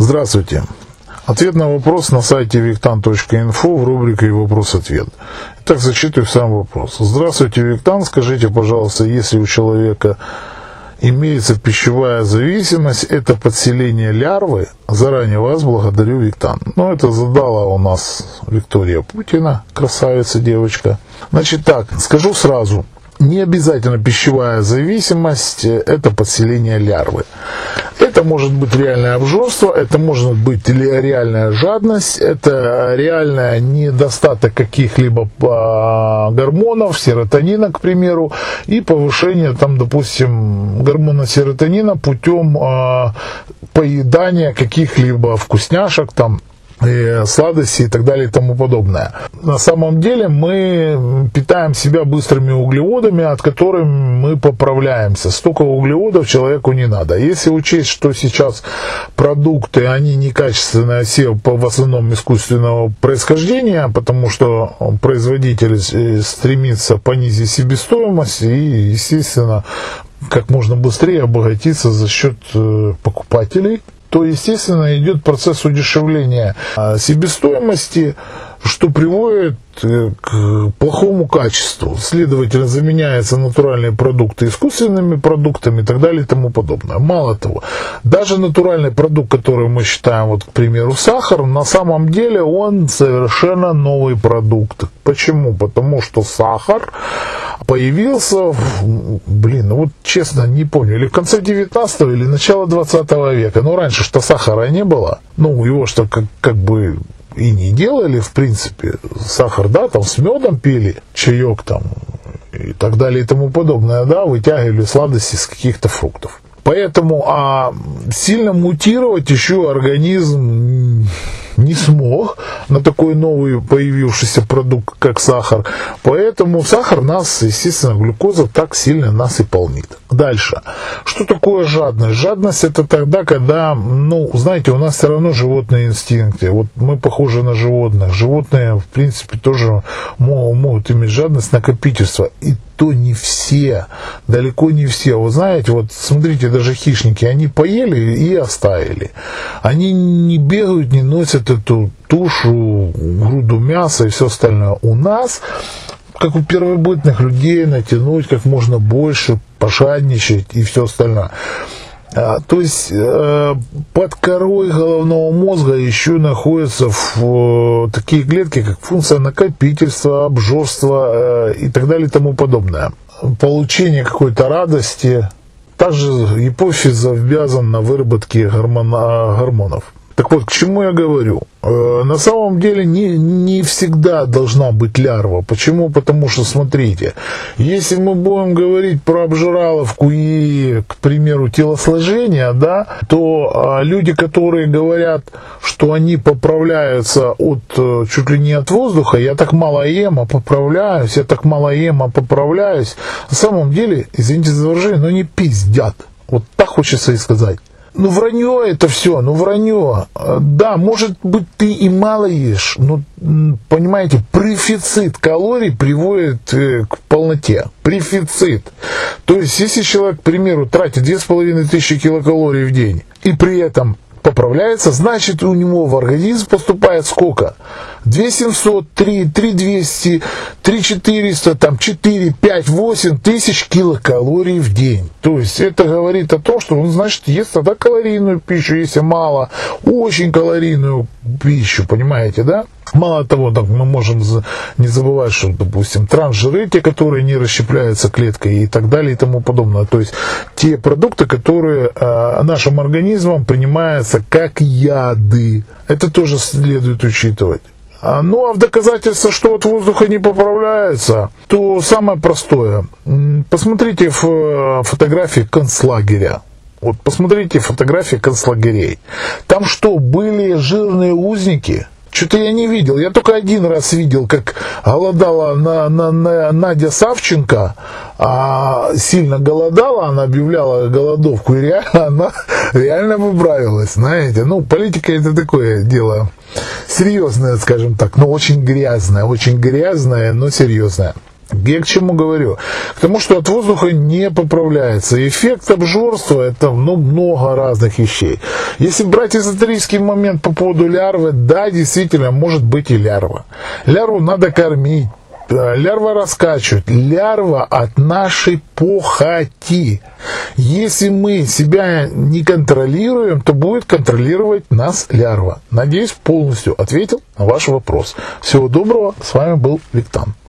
Здравствуйте. Ответ на вопрос на сайте виктан.инфо в рубрике «Вопрос-ответ». Итак, зачитываю сам вопрос. Здравствуйте, Виктан. Скажите, пожалуйста, если у человека имеется пищевая зависимость, это подселение лярвы. Заранее вас благодарю, Виктан. Ну, это задала у нас Виктория Путина, красавица девочка. Значит так, скажу сразу. Не обязательно пищевая зависимость – это подселение лярвы. Это может быть реальное обжорство, это может быть реальная жадность, это реальный недостаток каких-либо а, гормонов, серотонина, к примеру, и повышение, там, допустим, гормона серотонина путем а, поедания каких-либо вкусняшек, там, и сладости и так далее и тому подобное. На самом деле мы питаем себя быстрыми углеводами, от которых мы поправляемся. Столько углеводов человеку не надо. Если учесть, что сейчас продукты, они некачественные, все в основном искусственного происхождения, потому что производитель э, стремится понизить себестоимость и, естественно, как можно быстрее обогатиться за счет э, покупателей то, естественно, идет процесс удешевления а, себестоимости, что приводит э, к плохому качеству. Следовательно, заменяются натуральные продукты искусственными продуктами и так далее и тому подобное. Мало того, даже натуральный продукт, который мы считаем, вот, к примеру, сахар, на самом деле он совершенно новый продукт. Почему? Потому что сахар появился, блин, ну вот честно не помню, или в конце 19 или начало 20 века. Ну, раньше что сахара не было. Ну, его что как, как бы и не делали, в принципе, сахар, да, там с медом пили, чаек там и так далее и тому подобное, да, вытягивали сладости из каких-то фруктов. Поэтому а сильно мутировать еще организм не смог на такой новый появившийся продукт, как сахар. Поэтому сахар нас, естественно, глюкоза так сильно нас и полнит. Дальше. Что такое жадность? Жадность это тогда, когда, ну, знаете, у нас все равно животные инстинкты. Вот мы похожи на животных. Животные, в принципе, тоже могут, иметь жадность накопительства. И то не все, далеко не все. Вы знаете, вот смотрите, даже хищники, они поели и оставили. Они не бегают, не носят эту тушу, груду мяса и все остальное. У нас как у первобытных людей натянуть как можно больше, пошадничать и все остальное. А, то есть э, под корой головного мозга еще находятся э, такие клетки, как функция накопительства, обжорства э, и так далее и тому подобное. Получение какой-то радости. Также гипофиз обязан на выработке гормона, гормонов. Так вот, к чему я говорю? На самом деле не, не всегда должна быть лярва. Почему? Потому что, смотрите, если мы будем говорить про обжираловку и, к примеру, телосложение, да, то а, люди, которые говорят, что они поправляются от, э, чуть ли не от воздуха, я так мало ем, а поправляюсь, я так мало ем, а поправляюсь, на самом деле, извините за выражение, но не пиздят. Вот так хочется и сказать. Ну, вранье это все, ну, вранье. Да, может быть, ты и мало ешь, но, понимаете, префицит калорий приводит э, к полноте. Префицит. То есть, если человек, к примеру, тратит 2500 килокалорий в день, и при этом поправляется, значит у него в организм поступает сколько? 2700, 3, 3200, 3400, там 4, 5, 8 тысяч килокалорий в день. То есть это говорит о том, что он, значит, ест тогда калорийную пищу, если мало, очень калорийную пищу, понимаете, да? Мало того, так мы можем не забывать, что, допустим, трансжиры, те, которые не расщепляются клеткой и так далее и тому подобное. То есть те продукты, которые э, нашим организмом принимаются как яды. Это тоже следует учитывать. А, ну а в доказательство, что от воздуха не поправляется, то самое простое. Посмотрите э, фотографии концлагеря. Вот посмотрите фотографии концлагерей. Там что, были жирные узники? Что-то я не видел. Я только один раз видел, как голодала на, на, на Надя Савченко, а сильно голодала, она объявляла голодовку, и реально она реально выправилась, знаете. Ну, политика это такое дело серьезное, скажем так, но очень грязное, очень грязное, но серьезное. Я к чему говорю? К тому, что от воздуха не поправляется. Эффект обжорства это ну, много разных вещей. Если брать эзотерический момент по поводу лярвы, да, действительно, может быть и лярва. Лярву надо кормить, лярва раскачивает. Лярва от нашей похоти. Если мы себя не контролируем, то будет контролировать нас лярва. Надеюсь, полностью ответил на ваш вопрос. Всего доброго. С вами был Виктан.